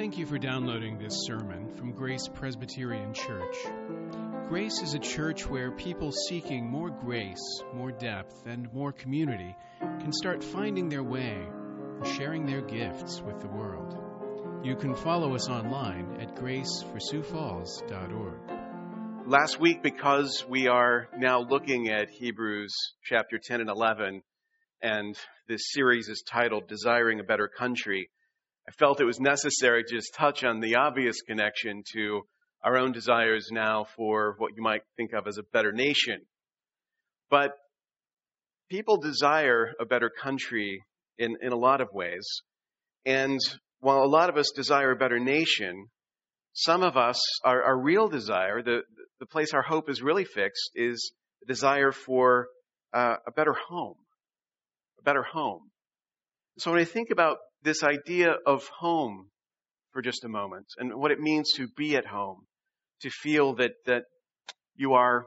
Thank you for downloading this sermon from Grace Presbyterian Church. Grace is a church where people seeking more grace, more depth, and more community can start finding their way and sharing their gifts with the world. You can follow us online at graceforsiouxfalls.org. Last week, because we are now looking at Hebrews chapter 10 and 11, and this series is titled Desiring a Better Country, I felt it was necessary to just touch on the obvious connection to our own desires now for what you might think of as a better nation. But people desire a better country in, in a lot of ways. And while a lot of us desire a better nation, some of us, our, our real desire, the, the place our hope is really fixed, is the desire for uh, a better home. A better home. So when I think about this idea of home for just a moment and what it means to be at home, to feel that, that you are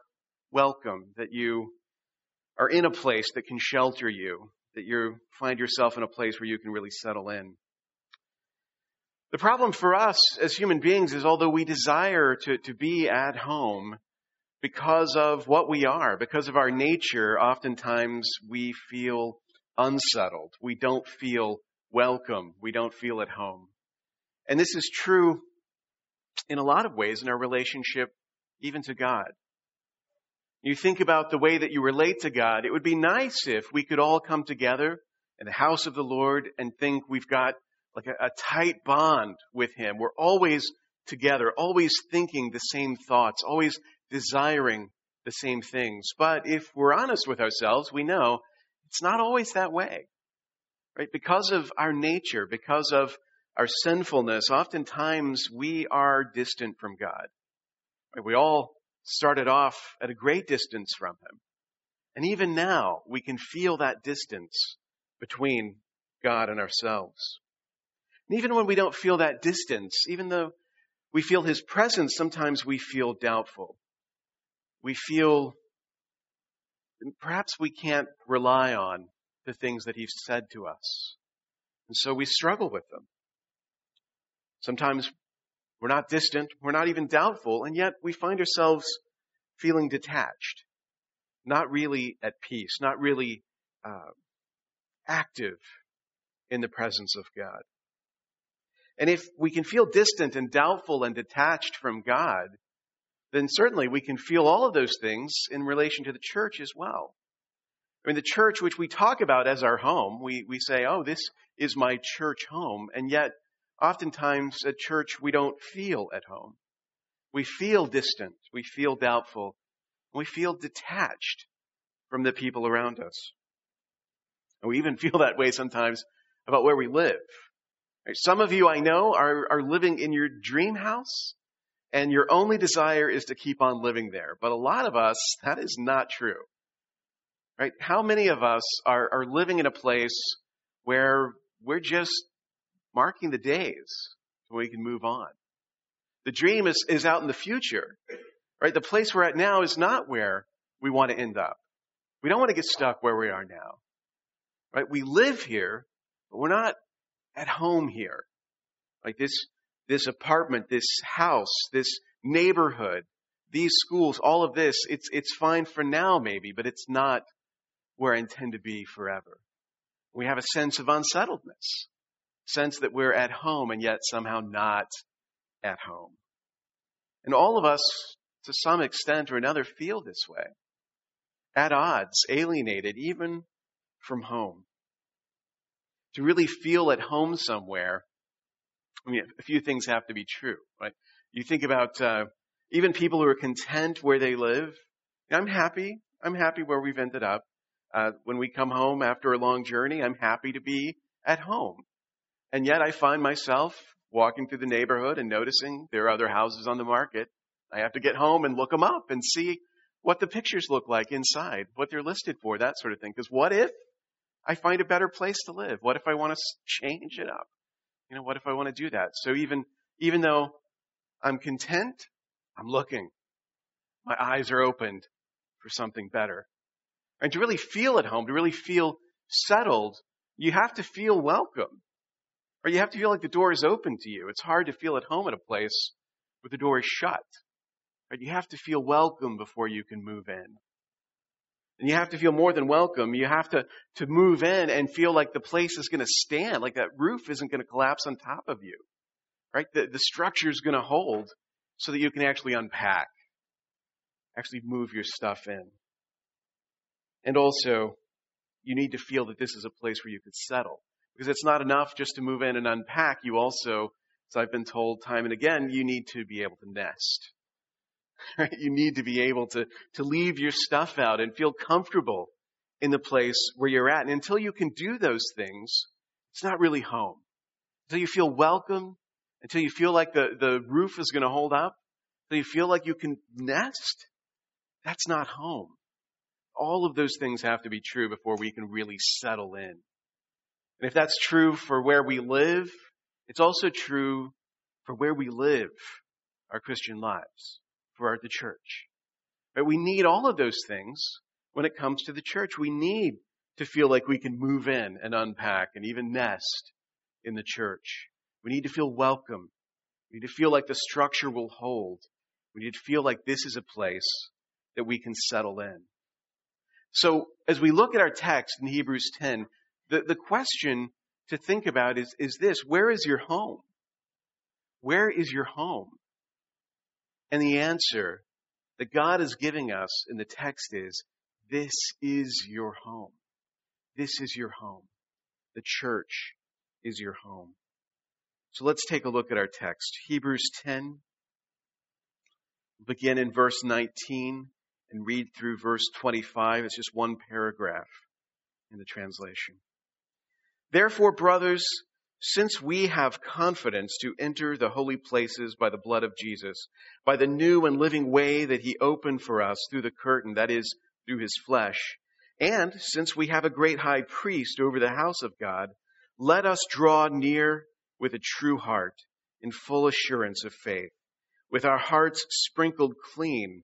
welcome, that you are in a place that can shelter you, that you find yourself in a place where you can really settle in. The problem for us as human beings is although we desire to, to be at home because of what we are, because of our nature, oftentimes we feel unsettled. We don't feel welcome. We don't feel at home. And this is true in a lot of ways in our relationship even to God. You think about the way that you relate to God. It would be nice if we could all come together in the house of the Lord and think we've got like a, a tight bond with Him. We're always together, always thinking the same thoughts, always desiring the same things. But if we're honest with ourselves, we know it's not always that way. Right? Because of our nature, because of our sinfulness, oftentimes we are distant from God. Right? We all started off at a great distance from Him. And even now, we can feel that distance between God and ourselves. And even when we don't feel that distance, even though we feel His presence, sometimes we feel doubtful. We feel perhaps we can't rely on the things that He's said to us. And so we struggle with them. Sometimes we're not distant, we're not even doubtful, and yet we find ourselves feeling detached, not really at peace, not really uh, active in the presence of God. And if we can feel distant and doubtful and detached from God, then certainly we can feel all of those things in relation to the church as well. I mean, the church, which we talk about as our home, we, we say, oh, this is my church home. And yet, oftentimes at church, we don't feel at home. We feel distant. We feel doubtful. We feel detached from the people around us. And we even feel that way sometimes about where we live. Some of you I know are, are living in your dream house and your only desire is to keep on living there. But a lot of us, that is not true. Right? How many of us are, are living in a place where we're just marking the days so we can move on? The dream is, is out in the future. Right? The place we're at now is not where we want to end up. We don't want to get stuck where we are now. Right? We live here, but we're not at home here. Like this, this apartment, this house, this neighborhood, these schools, all of this, it's, it's fine for now maybe, but it's not where I intend to be forever. We have a sense of unsettledness, sense that we're at home and yet somehow not at home. And all of us, to some extent or another, feel this way. At odds, alienated, even from home. To really feel at home somewhere, I mean, a few things have to be true, right? You think about uh, even people who are content where they live. I'm happy. I'm happy where we've ended up. Uh, when we come home after a long journey, I'm happy to be at home. And yet I find myself walking through the neighborhood and noticing there are other houses on the market. I have to get home and look them up and see what the pictures look like inside, what they're listed for, that sort of thing. Because what if I find a better place to live? What if I want to change it up? You know, what if I want to do that? So even, even though I'm content, I'm looking. My eyes are opened for something better. And to really feel at home, to really feel settled, you have to feel welcome. Or you have to feel like the door is open to you. It's hard to feel at home at a place where the door is shut. Right? You have to feel welcome before you can move in. And you have to feel more than welcome. You have to, to move in and feel like the place is going to stand, like that roof isn't going to collapse on top of you. Right? The, the structure is going to hold so that you can actually unpack, actually move your stuff in. And also, you need to feel that this is a place where you could settle. Because it's not enough just to move in and unpack. You also, as I've been told time and again, you need to be able to nest. You need to be able to, to leave your stuff out and feel comfortable in the place where you're at. And until you can do those things, it's not really home. Until you feel welcome, until you feel like the, the roof is going to hold up, until you feel like you can nest, that's not home. All of those things have to be true before we can really settle in. And if that's true for where we live, it's also true for where we live our Christian lives for the church. Right? We need all of those things when it comes to the church. We need to feel like we can move in and unpack and even nest in the church. We need to feel welcome. We need to feel like the structure will hold. We need to feel like this is a place that we can settle in. So as we look at our text in Hebrews 10, the, the question to think about is, is this, where is your home? Where is your home? And the answer that God is giving us in the text is, this is your home. This is your home. The church is your home. So let's take a look at our text. Hebrews 10, begin in verse 19 and read through verse 25. It's just one paragraph in the translation. Therefore, brothers, since we have confidence to enter the holy places by the blood of Jesus, by the new and living way that he opened for us through the curtain, that is, through his flesh, and since we have a great high priest over the house of God, let us draw near with a true heart in full assurance of faith, with our hearts sprinkled clean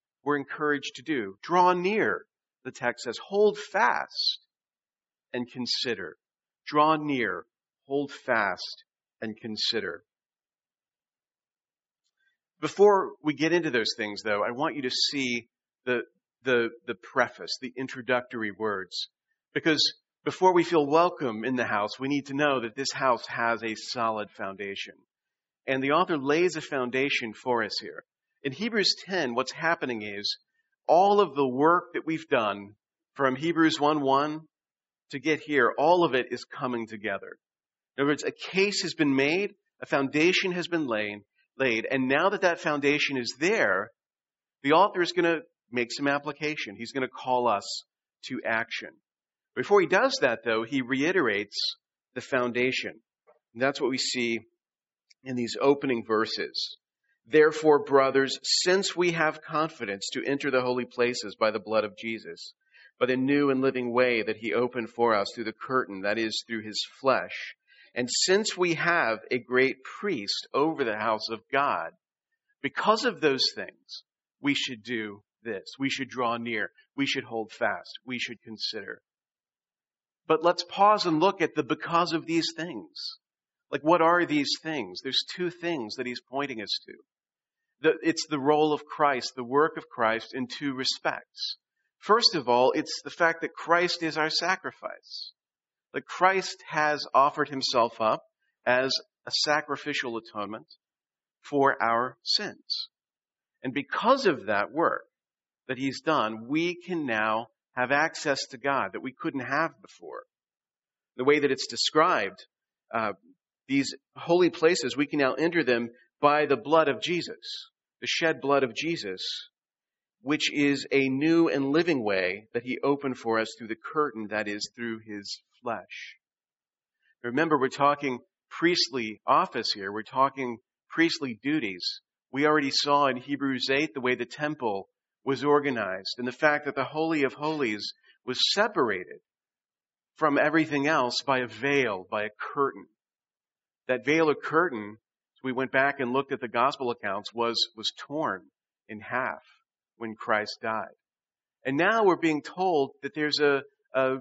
we're encouraged to do. Draw near, the text says. Hold fast and consider. Draw near, hold fast, and consider. Before we get into those things, though, I want you to see the, the, the preface, the introductory words. Because before we feel welcome in the house, we need to know that this house has a solid foundation. And the author lays a foundation for us here. In Hebrews 10, what's happening is all of the work that we've done from Hebrews 1 1 to get here, all of it is coming together. In other words, a case has been made, a foundation has been laid, laid, and now that that foundation is there, the author is going to make some application. He's going to call us to action. Before he does that, though, he reiterates the foundation. And that's what we see in these opening verses. Therefore, brothers, since we have confidence to enter the holy places by the blood of Jesus, by the new and living way that he opened for us through the curtain, that is, through his flesh. And since we have a great priest over the house of God, because of those things, we should do this. We should draw near. We should hold fast. We should consider. But let's pause and look at the because of these things. Like, what are these things? There's two things that he's pointing us to. it's the role of Christ, the work of Christ in two respects. First of all, it's the fact that Christ is our sacrifice. That Christ has offered himself up as a sacrificial atonement for our sins. And because of that work that he's done, we can now have access to God that we couldn't have before. The way that it's described, uh, these holy places, we can now enter them by the blood of Jesus, the shed blood of Jesus, which is a new and living way that he opened for us through the curtain that is through his flesh. Remember, we're talking priestly office here. We're talking priestly duties. We already saw in Hebrews 8 the way the temple was organized and the fact that the Holy of Holies was separated from everything else by a veil, by a curtain. That veil or curtain, as we went back and looked at the gospel accounts, was, was torn in half when Christ died. And now we're being told that there's a, a,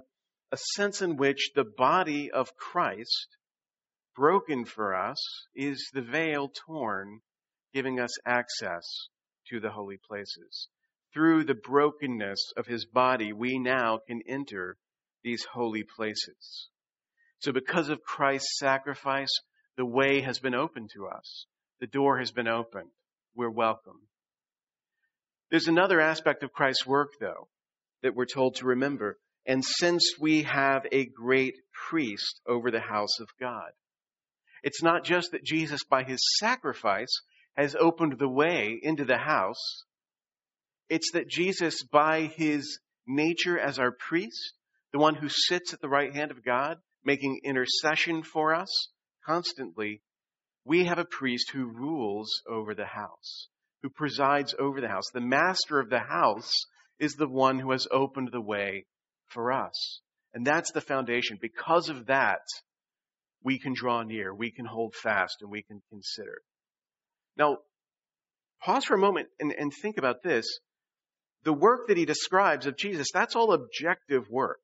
a sense in which the body of Christ, broken for us, is the veil torn, giving us access to the holy places. Through the brokenness of his body, we now can enter these holy places. So because of Christ's sacrifice, the way has been opened to us. The door has been opened. We're welcome. There's another aspect of Christ's work, though, that we're told to remember. And since we have a great priest over the house of God, it's not just that Jesus, by his sacrifice, has opened the way into the house. It's that Jesus, by his nature as our priest, the one who sits at the right hand of God, making intercession for us constantly, we have a priest who rules over the house, who presides over the house. The master of the house is the one who has opened the way for us. And that's the foundation. Because of that, we can draw near, we can hold fast, and we can consider. Now, pause for a moment and, and think about this. The work that he describes of Jesus, that's all objective work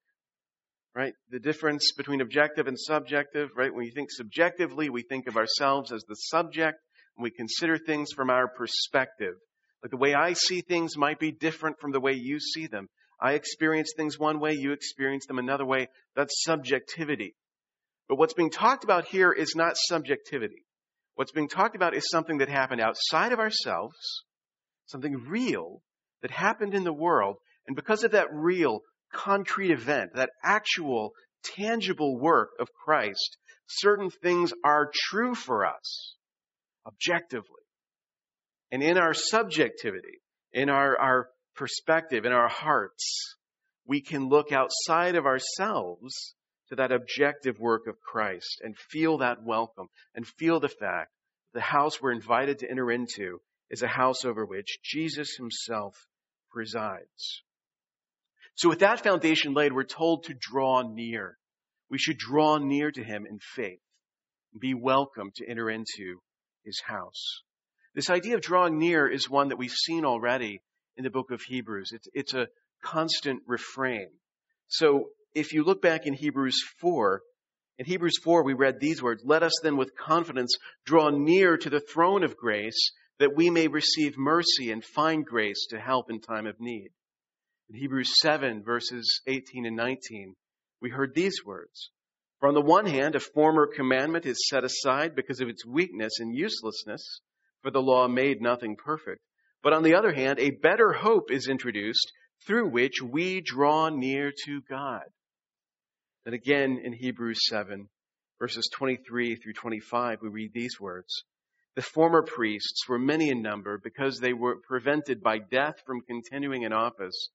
right? The difference between objective and subjective, right? When you think subjectively, we think of ourselves as the subject and we consider things from our perspective. Like the way I see things might be different from the way you see them. I experience things one way, you experience them another way. That's subjectivity. But what's being talked about here is not subjectivity. What's being talked about is something that happened outside of ourselves, something real that happened in the world, and because of that real, concrete event, that actual, tangible work of Christ, certain things are true for us objectively. And in our subjectivity, in our, our perspective, in our hearts, we can look outside of ourselves to that objective work of Christ and feel that welcome and feel the fact the house we're invited to enter into is a house over which Jesus himself presides. So with that foundation laid, we're told to draw near. We should draw near to him in faith and be welcome to enter into his house. This idea of drawing near is one that we've seen already in the book of Hebrews. It's, it's a constant refrain. So if you look back in Hebrews 4, in Hebrews 4 we read these words, Let us then with confidence draw near to the throne of grace that we may receive mercy and find grace to help in time of need. In Hebrews 7, verses 18 and 19, we heard these words. For on the one hand, a former commandment is set aside because of its weakness and uselessness, for the law made nothing perfect. But on the other hand, a better hope is introduced through which we draw near to God. And again in Hebrews 7, verses 23 through 25, we read these words. The former priests were many in number because they were prevented by death from continuing in office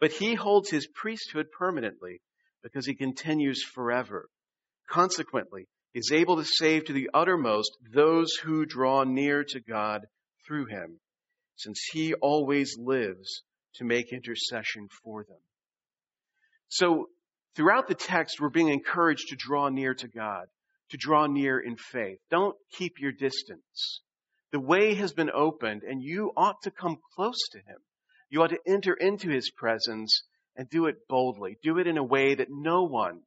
but he holds his priesthood permanently because he continues forever. Consequently, he is able to save to the uttermost those who draw near to God through him, since he always lives to make intercession for them. So, throughout the text, we're being encouraged to draw near to God, to draw near in faith. Don't keep your distance. The way has been opened, and you ought to come close to him. You ought to enter into his presence and do it boldly. Do it in a way that no one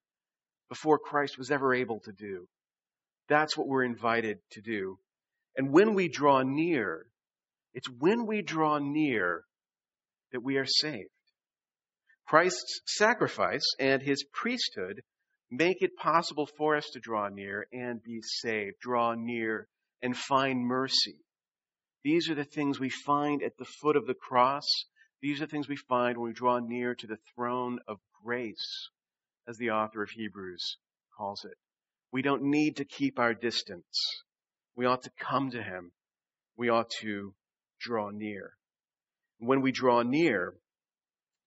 before Christ was ever able to do. That's what we're invited to do. And when we draw near, it's when we draw near that we are saved. Christ's sacrifice and his priesthood make it possible for us to draw near and be saved, draw near and find mercy. These are the things we find at the foot of the cross. These are the things we find when we draw near to the throne of grace, as the author of Hebrews calls it. We don't need to keep our distance. We ought to come to Him. We ought to draw near. When we draw near,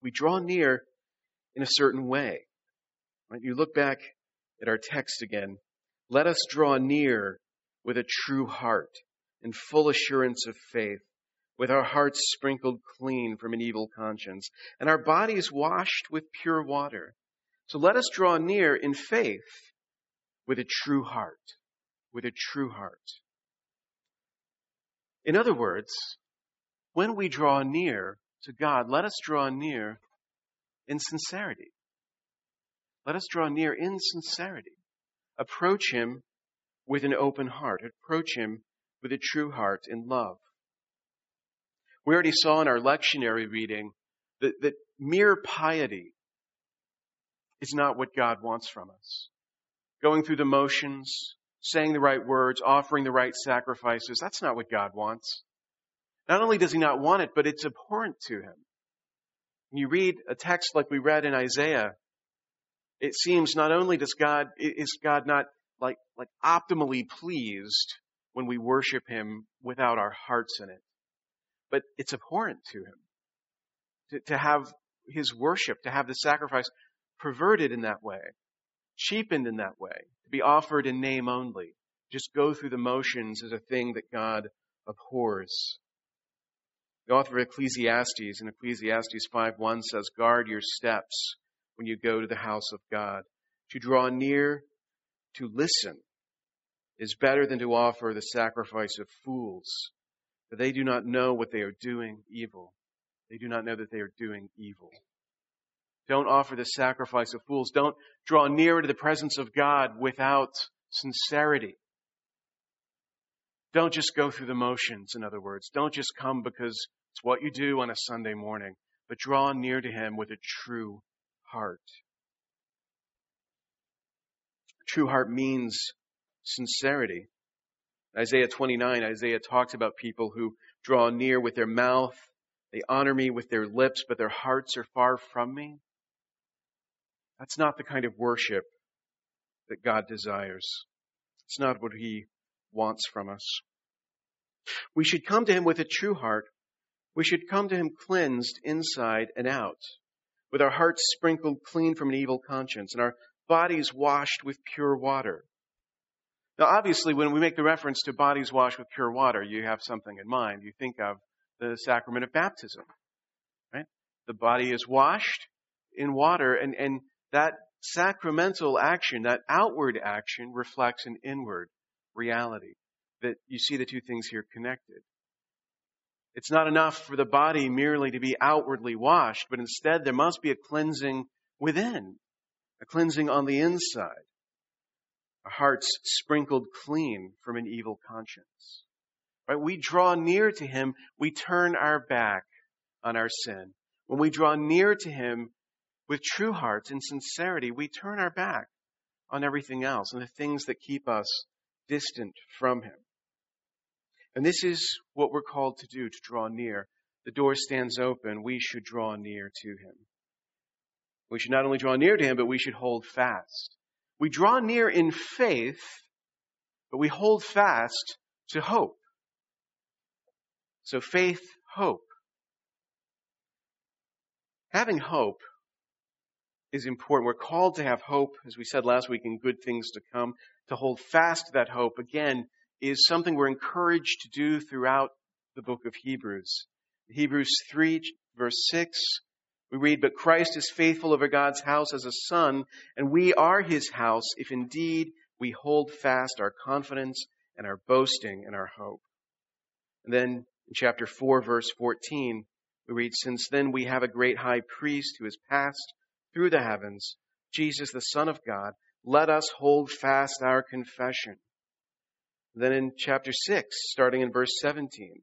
we draw near in a certain way. Right? You look back at our text again. Let us draw near with a true heart and full assurance of faith, with our hearts sprinkled clean from an evil conscience and our bodies washed with pure water. So let us draw near in faith with a true heart, with a true heart. In other words, when we draw near to God, let us draw near in sincerity. Let us draw near in sincerity. Approach Him with an open heart. Approach Him with a true heart in love. We already saw in our lectionary reading that, that mere piety is not what God wants from us. Going through the motions, saying the right words, offering the right sacrifices, that's not what God wants. Not only does He not want it, but it's abhorrent to Him. When you read a text like we read in Isaiah, it seems not only does God, is God not like, like optimally pleased when we worship Him without our hearts in it, but it's abhorrent to Him to, to have His worship, to have the sacrifice perverted in that way, cheapened in that way, to be offered in name only, just go through the motions as a thing that God abhors. The author of Ecclesiastes in Ecclesiastes 5:1 says, "Guard your steps when you go to the house of God. To draw near, to listen, is better than to offer the sacrifice of fools, for they do not know what they are doing evil. They do not know that they are doing evil. Don't offer the sacrifice of fools. Don't draw near to the presence of God without sincerity. Don't just go through the motions, in other words. Don't just come because it's what you do on a Sunday morning, but draw near to Him with a true heart. True heart means sincerity. Isaiah 29, Isaiah talks about people who draw near with their mouth, they honor me with their lips, but their hearts are far from me. That's not the kind of worship that God desires. It's not what He wants from us. We should come to Him with a true heart. We should come to Him cleansed inside and out with our hearts sprinkled clean from an evil conscience and our bodies washed with pure water. Now, obviously, when we make the reference to bodies washed with pure water, you have something in mind. You think of the sacrament of baptism, right? The body is washed in water, and, and that sacramental action, that outward action, reflects an inward reality. That you see the two things here connected. It's not enough for the body merely to be outwardly washed, but instead there must be a cleansing within, a cleansing on the inside. Our hearts sprinkled clean from an evil conscience. Right? We draw near to Him, we turn our back on our sin. When we draw near to Him with true hearts and sincerity, we turn our back on everything else and the things that keep us distant from Him. And this is what we're called to do, to draw near. The door stands open. We should draw near to him. We should not only draw near to him, but we should hold fast. We draw near in faith, but we hold fast to hope. So faith, hope. Having hope is important. We're called to have hope, as we said last week, in good things to come, to hold fast to that hope. Again, is something we're encouraged to do throughout the book of Hebrews. Hebrews 3, verse 6, we read, But Christ is faithful over God's house as a son, and we are his house if indeed we hold fast our confidence and our boasting and our hope. And then in chapter 4, verse 14, we read, Since then we have a great high priest who has passed through the heavens, Jesus, the Son of God, let us hold fast our confession. Then in chapter 6, starting in verse 17.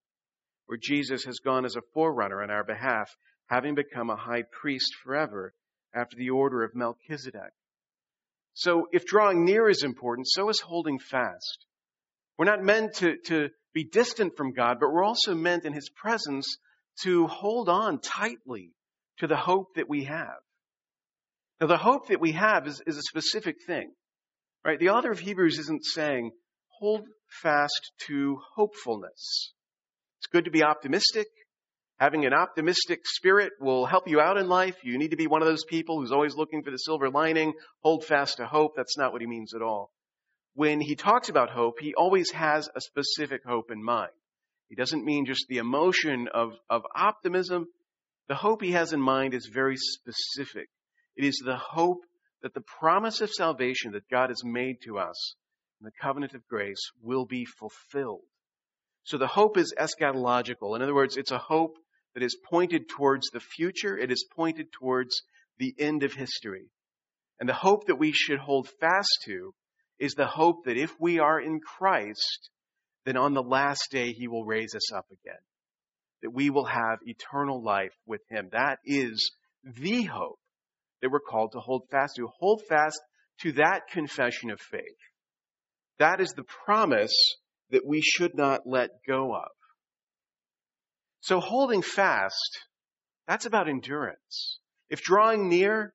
where Jesus has gone as a forerunner on our behalf, having become a high priest forever after the order of Melchizedek. So if drawing near is important, so is holding fast. We're not meant to, to be distant from God, but we're also meant in His presence to hold on tightly to the hope that we have. Now, the hope that we have is, is a specific thing, right? The author of Hebrews isn't saying, hold fast to hopefulness. It's good to be optimistic. Having an optimistic spirit will help you out in life. You need to be one of those people who's always looking for the silver lining. Hold fast to hope. That's not what he means at all. When he talks about hope, he always has a specific hope in mind. He doesn't mean just the emotion of, of optimism. The hope he has in mind is very specific. It is the hope that the promise of salvation that God has made to us in the covenant of grace will be fulfilled. So the hope is eschatological. In other words, it's a hope that is pointed towards the future. It is pointed towards the end of history. And the hope that we should hold fast to is the hope that if we are in Christ, then on the last day he will raise us up again. That we will have eternal life with him. That is the hope that we're called to hold fast to. Hold fast to that confession of faith. That is the promise that we should not let go of. So holding fast, that's about endurance. If drawing near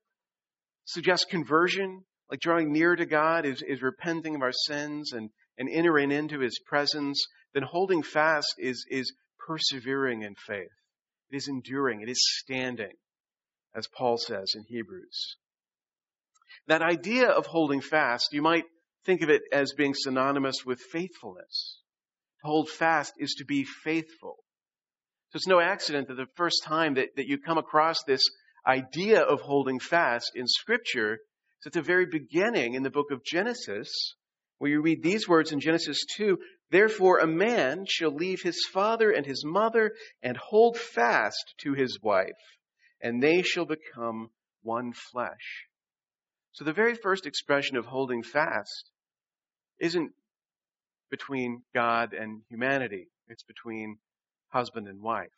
suggests conversion, like drawing near to God is, is repenting of our sins and, and entering into His presence, then holding fast is, is persevering in faith. It is enduring. It is standing, as Paul says in Hebrews. That idea of holding fast, you might think of it as being synonymous with faithfulness. To hold fast is to be faithful. So it's no accident that the first time that, that you come across this idea of holding fast in Scripture is at the very beginning in the book of Genesis, where you read these words in Genesis 2 Therefore, a man shall leave his father and his mother and hold fast to his wife, and they shall become one flesh. So the very first expression of holding fast isn't between God and humanity. It's between husband and wife.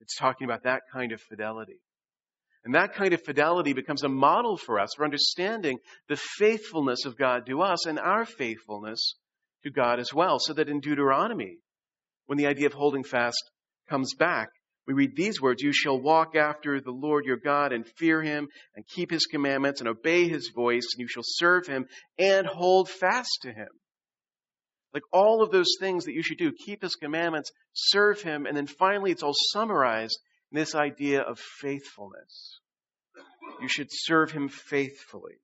It's talking about that kind of fidelity. And that kind of fidelity becomes a model for us for understanding the faithfulness of God to us and our faithfulness to God as well. So that in Deuteronomy, when the idea of holding fast comes back, we read these words, You shall walk after the Lord your God and fear him and keep his commandments and obey his voice, and you shall serve him and hold fast to him. Like all of those things that you should do, keep his commandments, serve him, and then finally it's all summarized in this idea of faithfulness. You should serve him faithfully.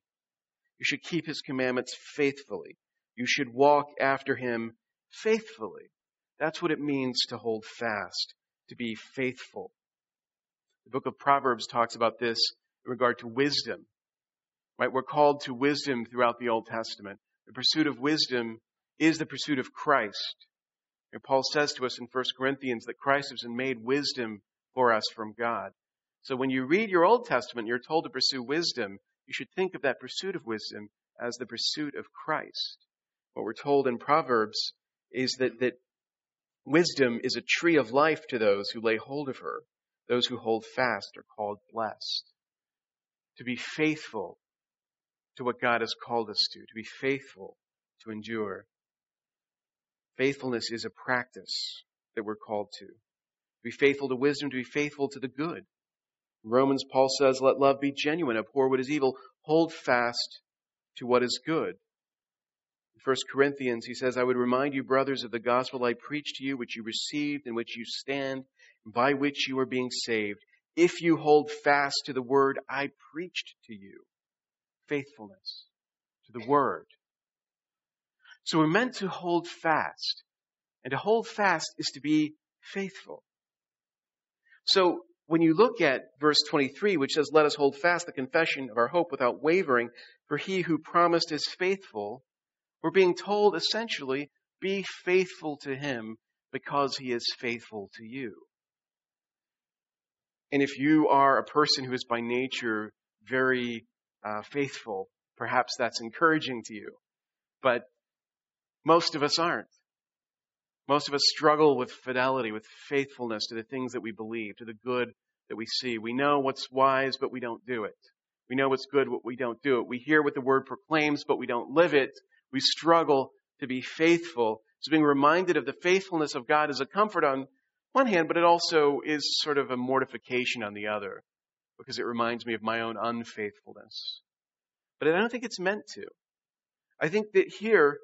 You should keep his commandments faithfully. You should walk after him faithfully. That's what it means to hold fast, to be faithful. The book of Proverbs talks about this in regard to wisdom. Right? We're called to wisdom throughout the Old Testament. The pursuit of wisdom is the pursuit of Christ. And Paul says to us in 1 Corinthians that Christ has been made wisdom for us from God. So when you read your Old Testament, you're told to pursue wisdom. You should think of that pursuit of wisdom as the pursuit of Christ. What we're told in Proverbs is that, that wisdom is a tree of life to those who lay hold of her. Those who hold fast are called blessed. To be faithful to what God has called us to, to be faithful to endure. Faithfulness is a practice that we're called to. To be faithful to wisdom, to be faithful to the good. Romans, Paul says, Let love be genuine, abhor what is evil, hold fast to what is good. In 1 Corinthians, he says, I would remind you, brothers, of the gospel I preached to you, which you received, in which you stand, by which you are being saved, if you hold fast to the word I preached to you. Faithfulness to the word. So we're meant to hold fast. And to hold fast is to be faithful. So when you look at verse 23, which says, Let us hold fast the confession of our hope without wavering, for he who promised is faithful, we're being told essentially, be faithful to him because he is faithful to you. And if you are a person who is by nature very uh, faithful, perhaps that's encouraging to you. But most of us aren't. Most of us struggle with fidelity, with faithfulness to the things that we believe, to the good that we see. We know what's wise, but we don't do it. We know what's good, but we don't do it. We hear what the word proclaims, but we don't live it. We struggle to be faithful. So being reminded of the faithfulness of God is a comfort on one hand, but it also is sort of a mortification on the other because it reminds me of my own unfaithfulness. But I don't think it's meant to. I think that here,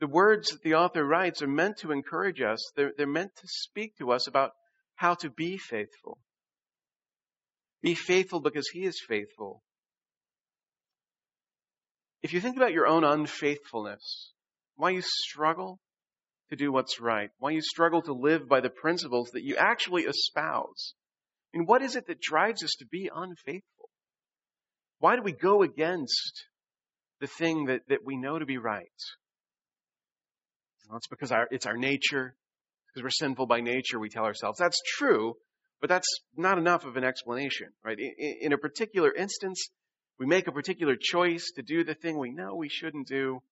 the words that the author writes are meant to encourage us. They're, they're meant to speak to us about how to be faithful. Be faithful because he is faithful. If you think about your own unfaithfulness, why you struggle to do what's right, why you struggle to live by the principles that you actually espouse, and what is it that drives us to be unfaithful? Why do we go against the thing that, that we know to be right? Well, it's because our, it's our nature. Because we're sinful by nature, we tell ourselves. That's true, but that's not enough of an explanation, right? In, in a particular instance, we make a particular choice to do the thing we know we shouldn't do.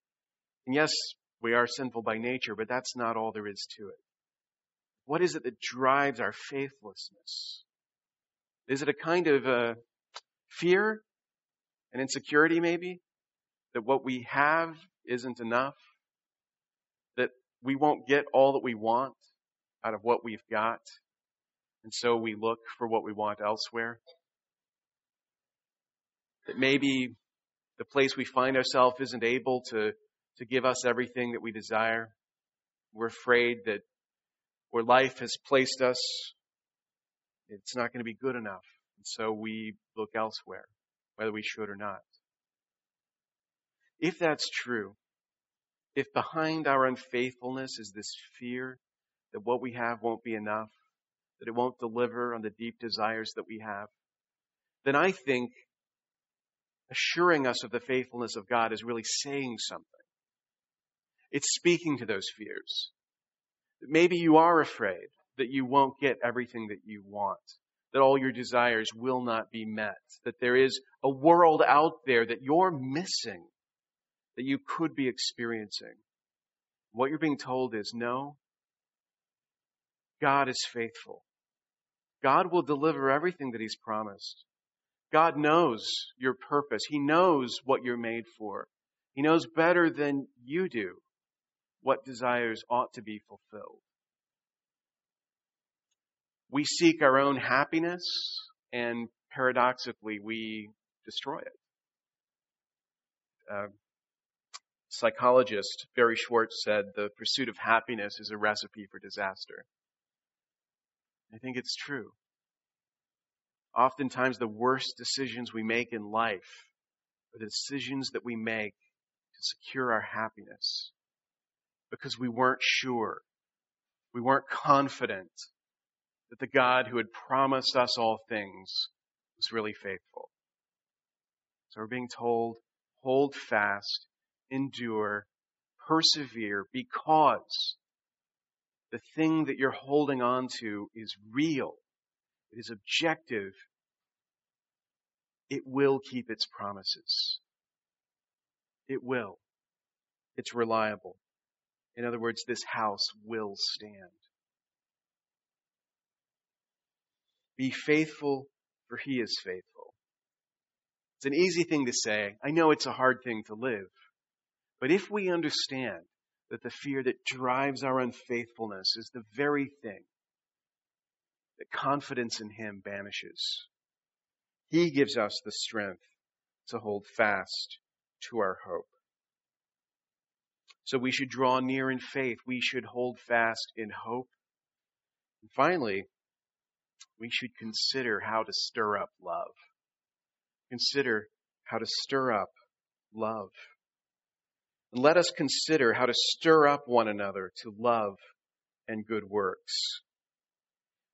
And yes, we are sinful by nature, but that's not all there is to it. What is it that drives our faithlessness? Is it a kind of uh, fear and insecurity, maybe? That what we have isn't enough? That we won't get all that we want out of what we've got? And so we look for what we want elsewhere? That maybe the place we find ourselves isn't able to, to give us everything that we desire? We're afraid that where life has placed us, it's not going to be good enough. And so we look elsewhere, whether we should or not. If that's true, if behind our unfaithfulness is this fear that what we have won't be enough, that it won't deliver on the deep desires that we have, then I think assuring us of the faithfulness of God is really saying something. It's speaking to those fears. Maybe you are afraid that you won't get everything that you want, that all your desires will not be met, that there is a world out there that you're missing, that you could be experiencing. What you're being told is no, God is faithful. God will deliver everything that He's promised. God knows your purpose. He knows what you're made for. He knows better than you do what desires ought to be fulfilled we seek our own happiness and paradoxically we destroy it. Uh, psychologist Barry Schwartz said the pursuit of happiness is a recipe for disaster. I think it's true. Oftentimes the worst decisions we make in life are the decisions that we make to secure our happiness because we weren't sure. We weren't confident that the God who had promised us all things was really faithful. So we're being told, hold fast, endure, persevere, because the thing that you're holding on to is real. It is objective. It will keep its promises. It will. It's reliable. In other words, this house will stand. Be faithful, for he is faithful. It's an easy thing to say. I know it's a hard thing to live. But if we understand that the fear that drives our unfaithfulness is the very thing that confidence in him banishes, he gives us the strength to hold fast to our hope. So we should draw near in faith. We should hold fast in hope. And finally, we should consider how to stir up love. Consider how to stir up love. And let us consider how to stir up one another to love and good works.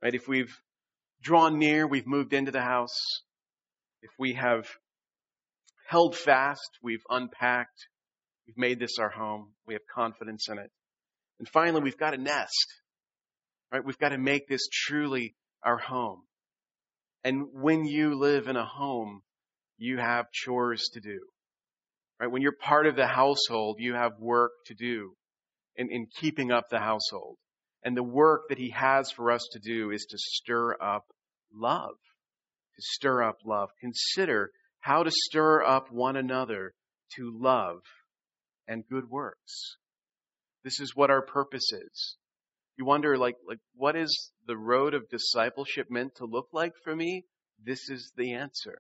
Right? If we've drawn near, we've moved into the house. If we have held fast, we've unpacked, we've made this our home, we have confidence in it. And finally, we've got a nest. Right? We've got to make this truly our home. And when you live in a home, you have chores to do. Right? When you're part of the household, you have work to do in, in keeping up the household. And the work that he has for us to do is to stir up love. To stir up love. Consider how to stir up one another to love and good works. This is what our purpose is. You wonder, like, like, what is the road of discipleship meant to look like for me? This is the answer.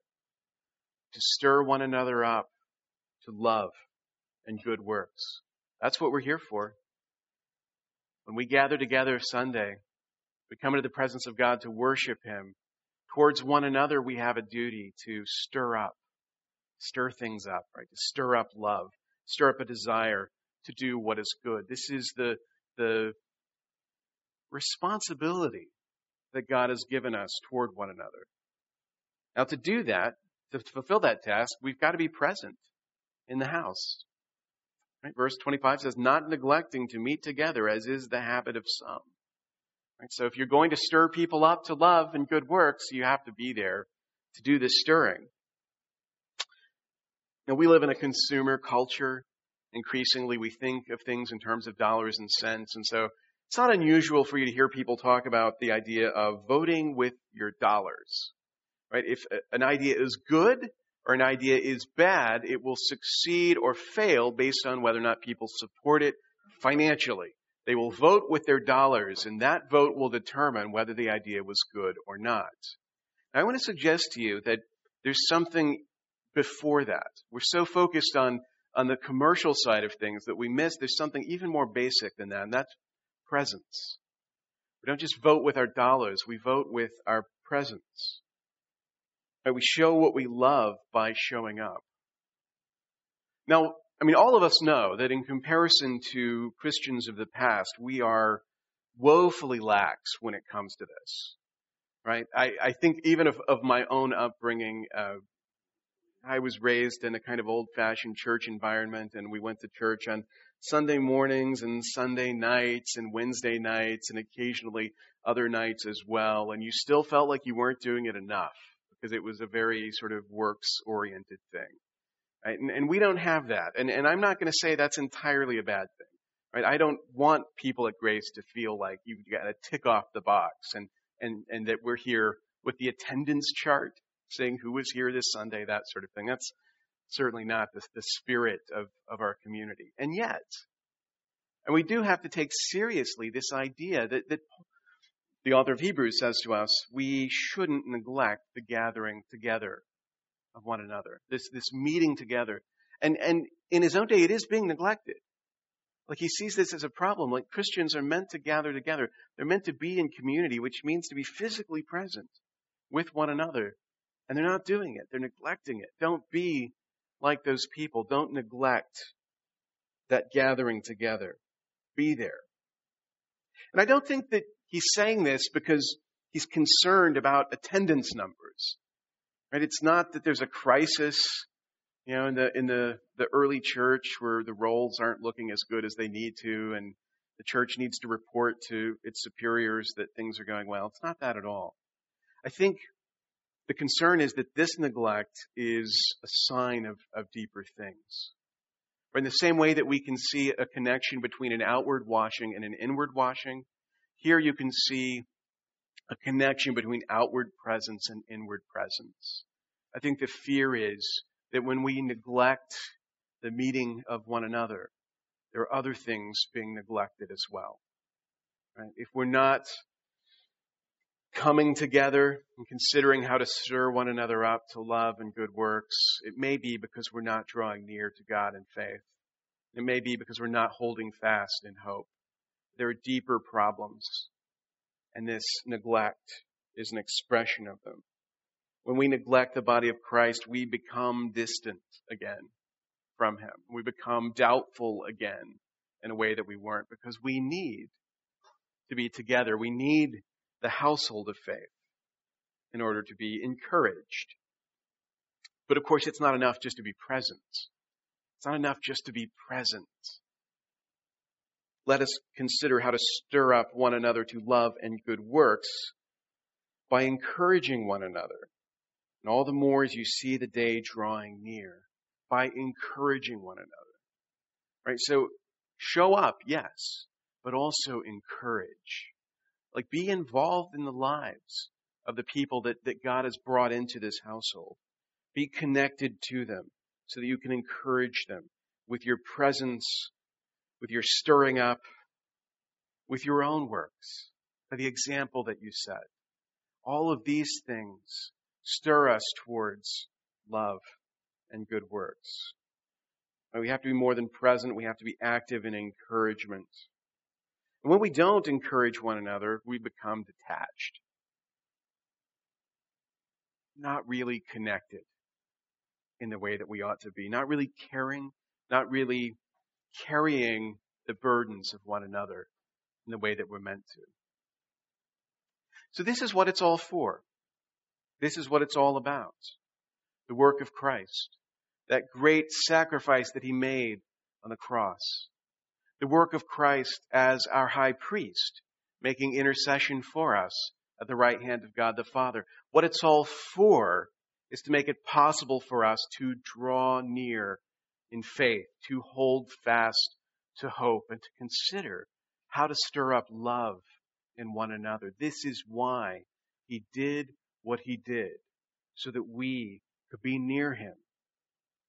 To stir one another up to love and good works. That's what we're here for. When we gather together Sunday, we come into the presence of God to worship Him. Towards one another, we have a duty to stir up, stir things up, right? To stir up love, stir up a desire to do what is good. This is the, the responsibility that God has given us toward one another. Now, to do that, to fulfill that task, we've got to be present in the house. Right? Verse 25 says, not neglecting to meet together as is the habit of some. So if you're going to stir people up to love and good works, you have to be there to do this stirring. Now we live in a consumer culture. Increasingly we think of things in terms of dollars and cents. And so it's not unusual for you to hear people talk about the idea of voting with your dollars. Right? If an idea is good, or an idea is bad, it will succeed or fail based on whether or not people support it financially. They will vote with their dollars, and that vote will determine whether the idea was good or not. Now, I want to suggest to you that there's something before that. We're so focused on, on the commercial side of things that we miss there's something even more basic than that, and that's presence. We don't just vote with our dollars, we vote with our presence. Right? We show what we love by showing up. Now, I mean, all of us know that in comparison to Christians of the past, we are woefully lax when it comes to this. Right? I, I think even of, of my own upbringing, uh, I was raised in a kind of old fashioned church environment and we went to church on Sunday mornings and Sunday nights and Wednesday nights and occasionally other nights as well. And you still felt like you weren't doing it enough because it was a very sort of works oriented thing. Right? And, and, we don't have that. And, and I'm not going to say that's entirely a bad thing. Right? I don't want people at Grace to feel like you've got to tick off the box and, and, and that we're here with the attendance chart saying who was here this Sunday, that sort of thing. That's certainly not the, the spirit of, of our community. And yet, and we do have to take seriously this idea that, that the author of Hebrews says to us, we shouldn't neglect the gathering together of one another, this, this meeting together. And, and in his own day, it is being neglected. Like he sees this as a problem. Like Christians are meant to gather together. They're meant to be in community, which means to be physically present with one another. And they're not doing it. They're neglecting it. Don't be like those people. Don't neglect that gathering together. Be there. And I don't think that he's saying this because he's concerned about attendance numbers. Right? It's not that there's a crisis, you know, in the in the, the early church where the rolls aren't looking as good as they need to and the church needs to report to its superiors that things are going well. It's not that at all. I think the concern is that this neglect is a sign of, of deeper things. Or in the same way that we can see a connection between an outward washing and an inward washing, here you can see a connection between outward presence and inward presence. I think the fear is that when we neglect the meeting of one another, there are other things being neglected as well. Right? If we're not coming together and considering how to stir one another up to love and good works, it may be because we're not drawing near to God in faith. It may be because we're not holding fast in hope. There are deeper problems, and this neglect is an expression of them. When we neglect the body of Christ, we become distant again from Him. We become doubtful again in a way that we weren't because we need to be together. We need the household of faith in order to be encouraged. But of course, it's not enough just to be present. It's not enough just to be present let us consider how to stir up one another to love and good works by encouraging one another. And all the more as you see the day drawing near, by encouraging one another. Right? So show up, yes, but also encourage. Like be involved in the lives of the people that, that God has brought into this household. Be connected to them so that you can encourage them with your presence with your stirring up, with your own works, by the example that you set. All of these things stir us towards love and good works. We have to be more than present. We have to be active in encouragement. And when we don't encourage one another, we become detached. Not really connected in the way that we ought to be. Not really caring. Not really carrying the burdens of one another in the way that we're meant to. So this is what it's all for. This is what it's all about. The work of Christ. That great sacrifice that he made on the cross. The work of Christ as our high priest, making intercession for us at the right hand of God the Father. What it's all for is to make it possible for us to draw near in faith, to hold fast to hope, and to consider how to stir up love in one another. This is why he did what he did, so that we could be near him,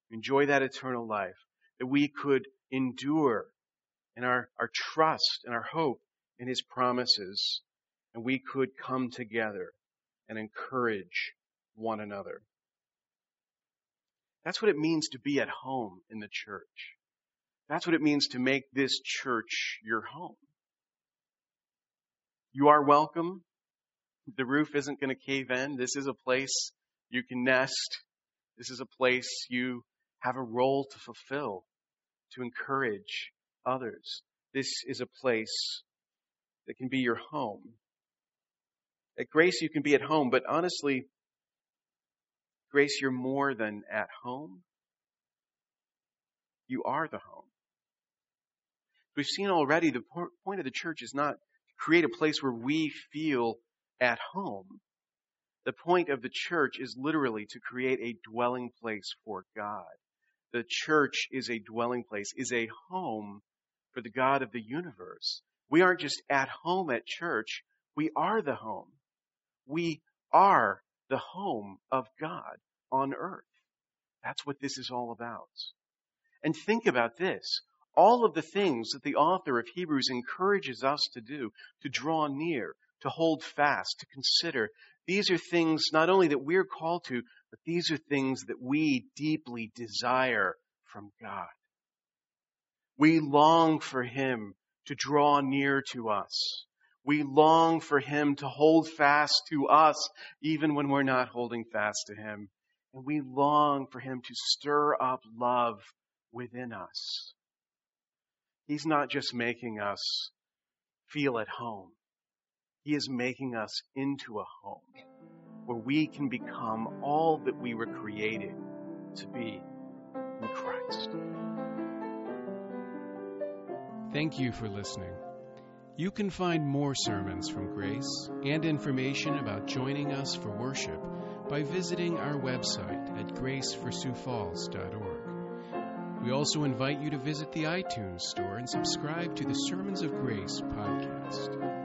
enjoy that eternal life, that we could endure in our, our trust and our hope in his promises, and we could come together and encourage one another. That's what it means to be at home in the church. That's what it means to make this church your home. You are welcome. The roof isn't going to cave in. This is a place you can nest. This is a place you have a role to fulfill, to encourage others. This is a place that can be your home. At Grace, you can be at home, but honestly, Grace, you're more than at home. You are the home. We've seen already the point of the church is not create a place where we feel at home. The point of the church is literally to create a dwelling place for God. The church is a dwelling place, is a home for the God of the universe. We aren't just at home at church, we are the home. We are the home of God on earth. That's what this is all about. And think about this all of the things that the author of Hebrews encourages us to do, to draw near, to hold fast, to consider, these are things not only that we're called to, but these are things that we deeply desire from God. We long for Him to draw near to us. We long for Him to hold fast to us, even when we're not holding fast to Him. And we long for Him to stir up love within us. He's not just making us feel at home. He is making us into a home where we can become all that we were created to be in Christ. Thank you for listening. You can find more sermons from Grace and information about joining us for worship by visiting our website at graceforsiouxfalls.org. We also invite you to visit the iTunes store and subscribe to the Sermons of Grace podcast.